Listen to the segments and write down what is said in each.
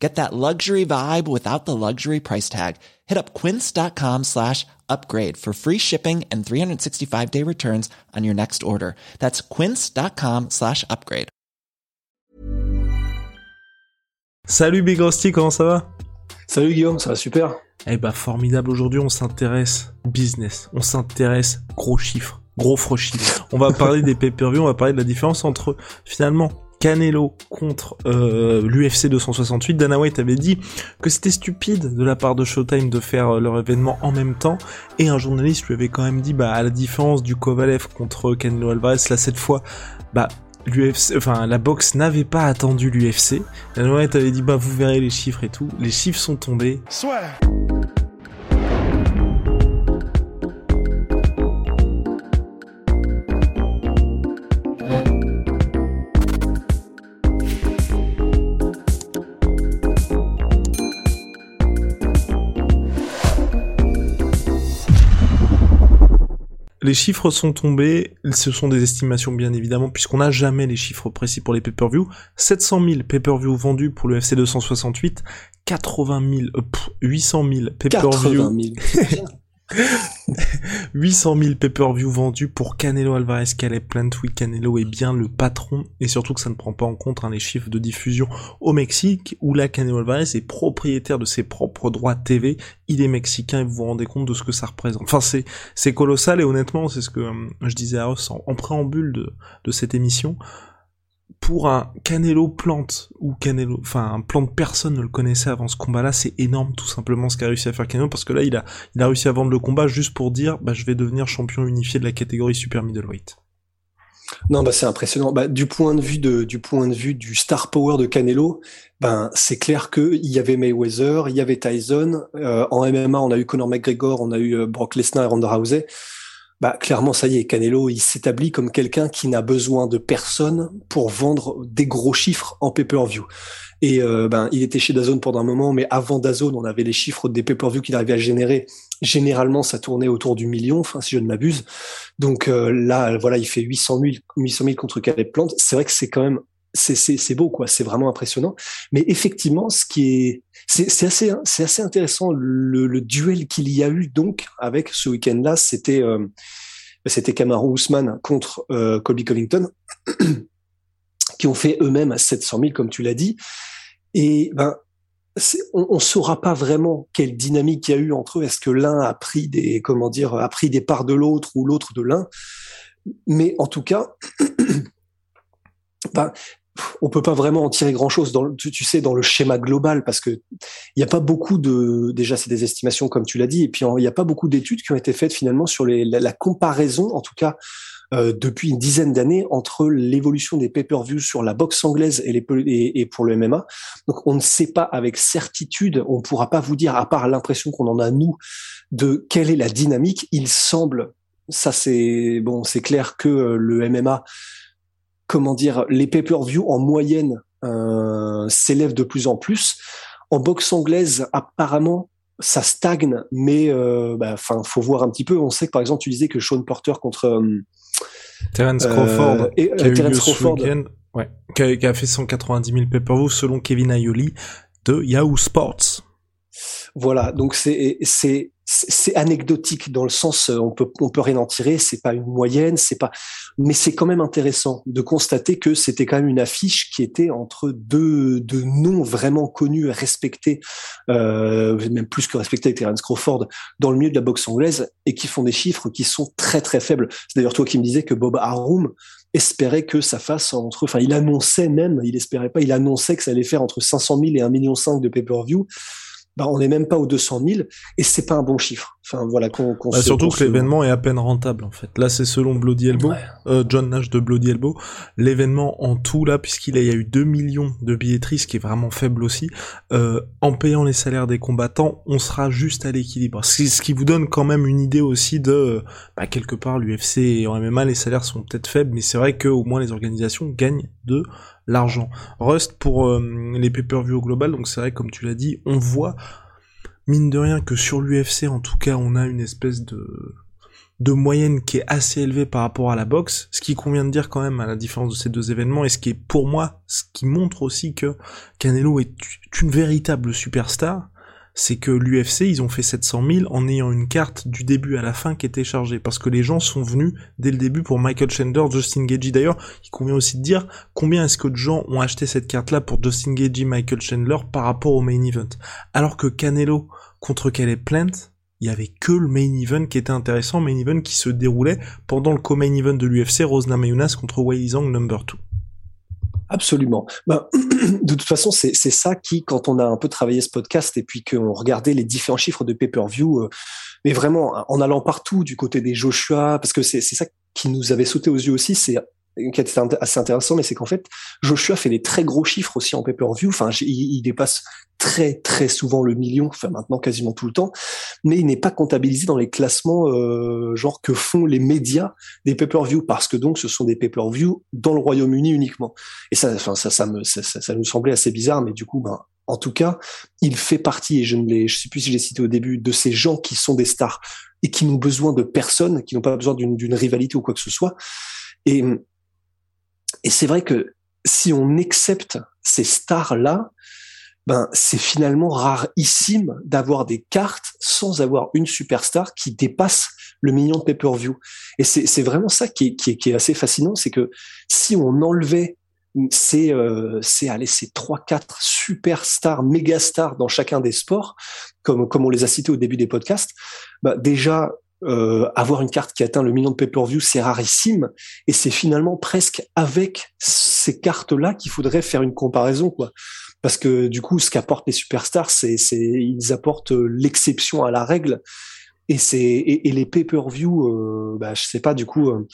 Get that luxury vibe without the luxury price tag. Hit up quince.com slash upgrade for free shipping and 365 day returns on your next order. That's quince.com slash upgrade. Salut Big Rusty, comment ça va? Salut Guillaume, ça va super. Eh bah formidable, aujourd'hui on s'intéresse business, on s'intéresse gros chiffres, gros chiffres. On va parler des pay-per-view, on va parler de la différence entre finalement Canelo contre euh, l'UFC 268, Dana White avait dit que c'était stupide de la part de Showtime de faire euh, leur événement en même temps, et un journaliste lui avait quand même dit, bah à la différence du Kovalev contre Canelo Alvarez, là cette fois, bah l'UFC, enfin la boxe n'avait pas attendu l'UFC. Dana White avait dit, bah vous verrez les chiffres et tout, les chiffres sont tombés. Les chiffres sont tombés, ce sont des estimations bien évidemment, puisqu'on n'a jamais les chiffres précis pour les pay-per-view. 700 000 pay-per-view vendus pour le FC 268, 80 000, 800 000 pay-per-view. 800 000 pay-per-view vendus pour Canelo Alvarez Caleb Plant. Oui, Canelo est bien le patron et surtout que ça ne prend pas en compte hein, les chiffres de diffusion au Mexique où là Canelo Alvarez est propriétaire de ses propres droits TV. Il est mexicain et vous vous rendez compte de ce que ça représente. Enfin, c'est colossal et honnêtement, c'est ce que euh, je disais à en, préambule de cette émission pour un Canelo plante ou Canelo, enfin un plante personne ne le connaissait avant ce combat-là, c'est énorme tout simplement ce qu'a réussi à faire Canelo parce que là il a il a réussi à vendre le combat juste pour dire bah je vais devenir champion unifié de la catégorie super middleweight. Non, bah c'est impressionnant. Bah, du point de vue de, du point de vue du star power de Canelo, ben c'est clair que il y avait Mayweather, il y avait Tyson. Euh, en MMA, on a eu Conor McGregor, on a eu euh, Brock Lesnar et Ronda Rousey bah clairement ça y est, Canelo il s'établit comme quelqu'un qui n'a besoin de personne pour vendre des gros chiffres en pay-per-view. Et euh, ben il était chez Dazone pendant un moment, mais avant Dazone on avait les chiffres des pay-per-view qu'il arrivait à générer. Généralement ça tournait autour du million, enfin si je ne m'abuse. Donc euh, là voilà il fait 800 000 800 000 contre Caleb Plant. C'est vrai que c'est quand même c'est beau quoi, c'est vraiment impressionnant. Mais effectivement ce qui est c'est assez, c'est assez intéressant le, duel qu'il y a eu donc avec ce week-end-là. C'était, euh, c'était Usman contre euh, Colby Covington, qui ont fait eux-mêmes à 700 000, comme tu l'as dit. Et ben, on, on saura pas vraiment quelle dynamique il y a eu entre eux. Est-ce que l'un a pris des, comment dire, a pris des parts de l'autre ou l'autre de l'un? Mais en tout cas, ben, on peut pas vraiment en tirer grand chose dans tu, tu, sais dans le schéma global parce que il n'y a pas beaucoup de déjà c'est des estimations comme tu l'as dit et puis il n'y a pas beaucoup d'études qui ont été faites finalement sur les, la, comparaison en tout cas euh, depuis une dizaine d'années entre l'évolution des pay-per-view sur la boxe anglaise et, les, et, pour le MMA. Donc on ne sait pas avec certitude, on pourra pas vous dire à part l'impression qu'on en a nous de quelle est la dynamique. Il semble, ça c'est bon, c'est clair que euh, le MMA comment dire, les pay-per-view en moyenne euh, s'élèvent de plus en plus. En boxe anglaise, apparemment, ça stagne, mais euh, bah, enfin, faut voir un petit peu. On sait que par exemple, tu disais que Sean Porter contre euh, Terence Crawford, euh, et, euh, Terence Crawford, ouais, qui a, qui a, fait 190 000 pay-per-view selon Kevin Ayoli de Yahoo Sports. Voilà, donc c'est c'est c'est anecdotique dans le sens euh, on peut on peut rien en tirer c'est pas une moyenne c'est pas mais c'est quand même intéressant de constater que c'était quand même une affiche qui était entre deux deux noms vraiment connus respectés euh, même plus que respectés Terence Crawford dans le milieu de la boxe anglaise et qui font des chiffres qui sont très très faibles. C'est d'ailleurs toi qui me disais que Bob Arum espérait que ça fasse entre enfin il annonçait même il espérait pas il annonçait que ça allait faire entre 500 000 et 1 million 5 de pay-per-view bah, on n'est même pas aux 200 000 et c'est pas un bon chiffre. Enfin voilà, qu'on bah, surtout que l'événement est à peine rentable en fait. Là, c'est selon Bloody Elbow, euh, John Nash de Bloody Elbow, l'événement en tout là, puisqu'il y a eu 2 millions de billetteries, ce qui est vraiment faible aussi. Euh, en payant les salaires des combattants, on sera juste à l'équilibre. Ce qui vous donne quand même une idée aussi de, bah, quelque part, l'UFC et en MMA, les salaires sont peut-être faibles, mais c'est vrai que au moins les organisations gagnent de l'argent. Rust pour euh, les pay-per-view au global, donc c'est vrai comme tu l'as dit, on voit mine de rien que sur l'UFC en tout cas on a une espèce de de moyenne qui est assez élevée par rapport à la boxe, ce qui convient de dire quand même à la différence de ces deux événements et ce qui est pour moi ce qui montre aussi que Canelo est une véritable superstar c'est que l'UFC, ils ont fait 700 000 en ayant une carte du début à la fin qui était chargée, parce que les gens sont venus dès le début pour Michael Chandler, Justin Gagey. D'ailleurs, il convient aussi de dire combien est-ce que de gens ont acheté cette carte-là pour Justin Gagey, Michael Chandler par rapport au main event. Alors que Canelo contre Caleb Plant, il y avait que le main event qui était intéressant, main event qui se déroulait pendant le co-main event de l'UFC, Rosna Mayunas contre Wei Zhang number 2. Absolument. Ben, de toute façon, c'est ça qui, quand on a un peu travaillé ce podcast et puis qu'on regardait les différents chiffres de pay-per-view, euh, mais vraiment en allant partout du côté des Joshua, parce que c'est ça qui nous avait sauté aux yeux aussi, c'est qui est assez intéressant, mais c'est qu'en fait, Joshua fait des très gros chiffres aussi en pay-per-view. Enfin, il, dépasse très très souvent le million, enfin maintenant quasiment tout le temps, mais il n'est pas comptabilisé dans les classements euh, genre que font les médias des pay-per-view, parce que donc ce sont des pay-per-view dans le Royaume-Uni uniquement. Et ça, enfin ça, ça me ça, ça, nous semblait assez bizarre, mais du coup, ben en tout cas, il fait partie, et je ne l'ai, je sais plus si j'ai cité au début, de ces gens qui sont des stars et qui n'ont besoin de personne, qui n'ont pas besoin d'une rivalité ou quoi que ce soit. Et et c'est vrai que si on accepte ces stars-là, ben c'est finalement rarissime d'avoir des cartes sans avoir une superstar qui dépasse le million de pay-per-view. Et c'est vraiment ça qui est, qui est, assez fascinant, c'est que si on enlevait ces euh, c'est allez ces trois quatre superstars méga stars dans chacun des sports comme comme on les a cités au début des podcasts bah déjà euh, avoir une carte qui atteint le million de pay-per-view, c'est rarissime, et c'est finalement presque avec ces cartes-là qu'il faudrait faire une comparaison, quoi. Parce que du coup, ce qu'apportent les superstars, c'est, ils apportent euh, l'exception à la règle, et c'est, et, les pay-per-view, euh, bah, je sais pas, du coup. Euh,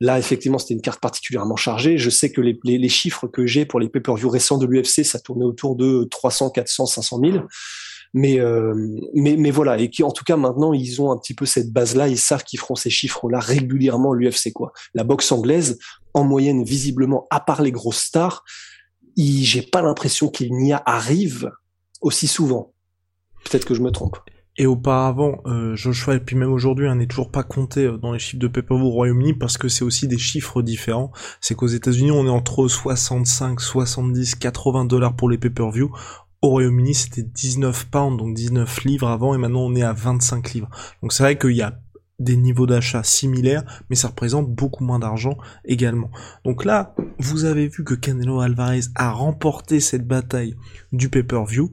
là, effectivement, c'était une carte particulièrement chargée. Je sais que les, les, les chiffres que j'ai pour les pay-per-view récents de l'UFC, ça tournait autour de 300, 400, 500 000. Mais, euh, mais, mais voilà, et qui en tout cas maintenant ils ont un petit peu cette base-là, ils savent qu'ils feront ces chiffres-là régulièrement l'UFC quoi. La boxe anglaise, en moyenne visiblement, à part les grosses stars, j'ai pas l'impression qu'il n'y arrive aussi souvent. Peut-être que je me trompe. Et auparavant, euh, Joshua, et puis même aujourd'hui, on n'est toujours pas compté euh, dans les chiffres de pay au Royaume-Uni parce que c'est aussi des chiffres différents. C'est qu'aux États-Unis, on est entre 65, 70, 80 dollars pour les pay-per-view. Au Royaume-Uni, c'était 19 pounds, donc 19 livres avant, et maintenant on est à 25 livres. Donc c'est vrai qu'il y a des niveaux d'achat similaires, mais ça représente beaucoup moins d'argent également. Donc là, vous avez vu que Canelo Alvarez a remporté cette bataille du pay-per-view.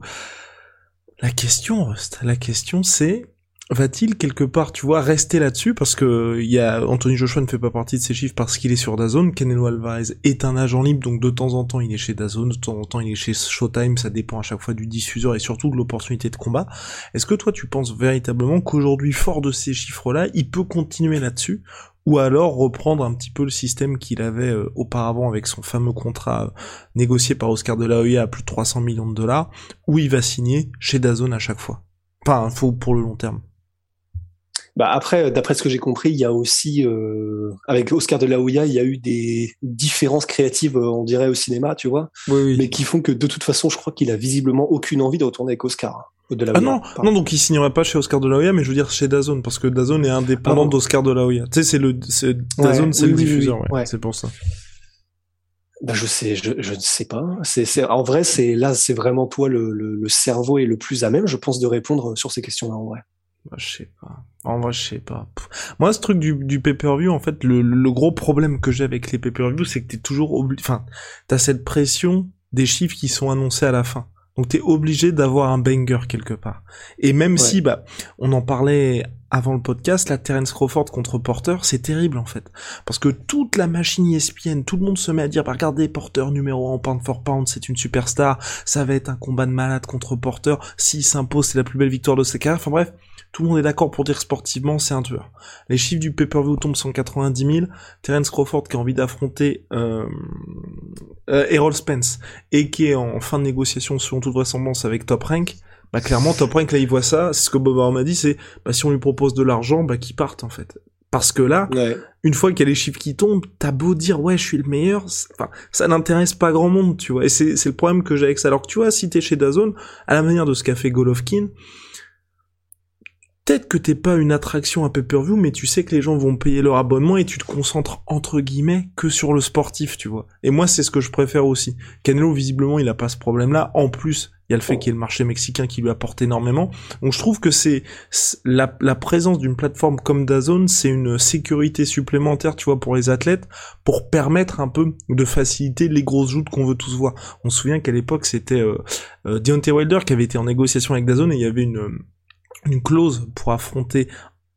La question, la question c'est, va-t-il quelque part, tu vois, rester là-dessus? Parce que il y a Anthony Joshua ne fait pas partie de ces chiffres parce qu'il est sur Dazone. Canelo Alvarez est un agent libre, donc de temps en temps il est chez Dazone, de temps en temps il est chez Showtime. Ça dépend à chaque fois du diffuseur et surtout de l'opportunité de combat. Est-ce que toi tu penses véritablement qu'aujourd'hui, fort de ces chiffres-là, il peut continuer là-dessus? Ou alors reprendre un petit peu le système qu'il avait euh, auparavant avec son fameux contrat euh, négocié par Oscar de la Hoya à plus de 300 millions de dollars, où il va signer chez Dazone à chaque fois? Enfin, faut pour le long terme. Bah après, d'après ce que j'ai compris, il y a aussi euh, avec Oscar de la Hoya, il y a eu des différences créatives, euh, on dirait au cinéma, tu vois, oui, mais qui font que de toute façon, je crois qu'il a visiblement aucune envie de retourner avec Oscar. De la ah non, non, donc il signerait pas chez Oscar de la Hoya, mais je veux dire chez Dazone, parce que Dazone est indépendant d'Oscar de la Hoya. Tu sais, c'est le, Dazone, c'est le diffuseur, ouais, c'est pour ça. Bah je sais, je, je ne sais pas. C'est, en vrai, c'est là, c'est vraiment toi le, le, le cerveau est le plus à même, je pense, de répondre sur ces questions-là en vrai. Bah, je sais pas. En vrai, je sais pas. Moi, ce truc du, du pay-per-view, en fait, le, le, gros problème que j'ai avec les pay-per-view, c'est que t'es toujours obligé, enfin, t'as cette pression des chiffres qui sont annoncés à la fin. Donc t'es obligé d'avoir un banger quelque part. Et même si, bah, on en parlait avant le podcast, la Terence Crawford contre Porter, c'est terrible en fait. Parce que toute la machine ESPN, tout le monde se met à dire, bah, regardez, Porter numéro 1 pound for pound, c'est une superstar, ça va être un combat de malade contre Porter, s'il s'impose, c'est la plus belle victoire de ses carrières, enfin bref, tout le monde est d'accord pour dire sportivement, c'est un tueur. Les chiffres du pay-per-view tombent 190 000, Terence Crawford qui a envie d'affronter euh, euh, Errol Spence, et qui est en fin de négociation selon toute vraisemblance avec Top Rank, bah clairement Top Rank là il voit ça, c'est ce que Bob m'a dit, c'est bah si on lui propose de l'argent, bah qu'il parte en fait. Parce que là, une fois qu'il y a les chiffres qui tombent, t'as beau dire ouais je suis le meilleur, enfin ça n'intéresse pas grand monde, tu vois. Et c'est c'est le problème que j'ai avec ça. Alors que tu vois, si t'es chez Dazone, à la manière de ce qu'a fait Golovkin, peut-être que t'es pas une attraction à pay-per-view, mais tu sais que les gens vont payer leur abonnement et tu te concentres entre guillemets que sur le sportif, tu vois. Et moi, c'est ce que je préfère aussi. Canelo, visiblement, il a pas ce problème-là. En plus, il y a le fait qu'il y ait le marché mexicain qui lui apporte énormément. Donc je trouve que c'est la, présence d'une plateforme comme Dazone, c'est une sécurité supplémentaire, tu vois, pour les athlètes, pour permettre un peu de faciliter les grosses joutes qu'on veut tous voir. On se souvient qu'à l'époque, c'était euh, euh, Deontay Wilder qui avait été en négociation avec Dazone et il y avait une une clause pour affronter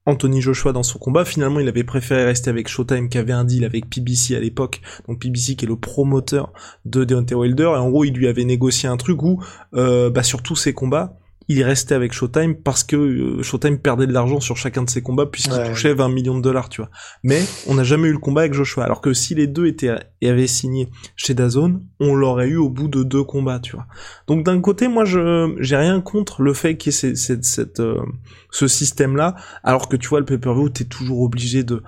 Anthony Joshua dans son combat. Finalement, il avait préféré rester avec Showtime qui avait un deal avec PBC à l'époque. Donc PBC qui est le promoteur de Deontay Wilder. Et en gros, il lui avait négocié un truc où, euh, bah, sur tous ses combats, il est resté avec Showtime parce que euh, Showtime perdait de l'argent sur chacun de ses combats puisqu'il touchait 20 millions de dollars, tu vois. Mais on n'a jamais eu le combat avec Joshua. Alors que si les deux étaient et avaient signé chez Dazone, on l'aurait eu au bout de deux combats, tu vois. Donc d'un côté, moi, je j'ai rien contre le fait qu'il y ait cette, cette, euh, ce système-là, alors que tu vois le pay-per-view, t'es toujours obligé de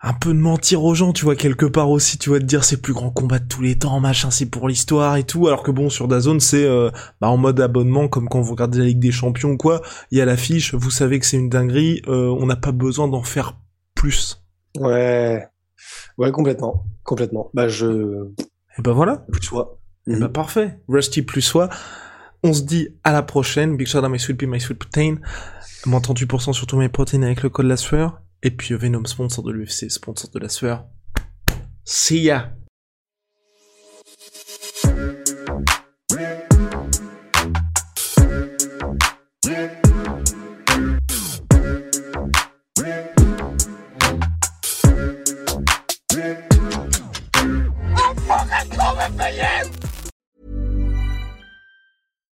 un peu de mentir aux gens, tu vois, quelque part aussi, tu vois, de dire c'est le plus grand combat de tous les temps, machin, c'est pour l'histoire et tout, alors que bon, sur Dazone, c'est euh, bah, en mode abonnement, comme quand vous regardez la Ligue des Champions ou quoi, il y a l'affiche, vous savez que c'est une dinguerie, euh, on n'a pas besoin d'en faire plus. Ouais, ouais, complètement, complètement. Bah je... Et bah voilà. Plus soi. Et bah mhm. parfait. Rusty plus soi. On se dit à la prochaine. Big shout out my sweet pea, my sweet protein. Moins 38% sur tous mes protéines avec le code la sueur? Et puis Venom, sponsor de l'UFC, sponsor de la sueur. See ya!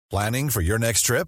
Planning for your next trip?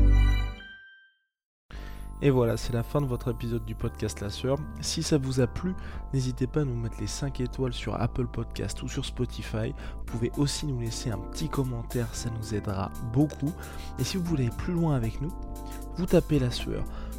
Et voilà, c'est la fin de votre épisode du podcast La Sœur. Si ça vous a plu, n'hésitez pas à nous mettre les 5 étoiles sur Apple Podcast ou sur Spotify. Vous pouvez aussi nous laisser un petit commentaire, ça nous aidera beaucoup. Et si vous voulez plus loin avec nous, vous tapez La Sueur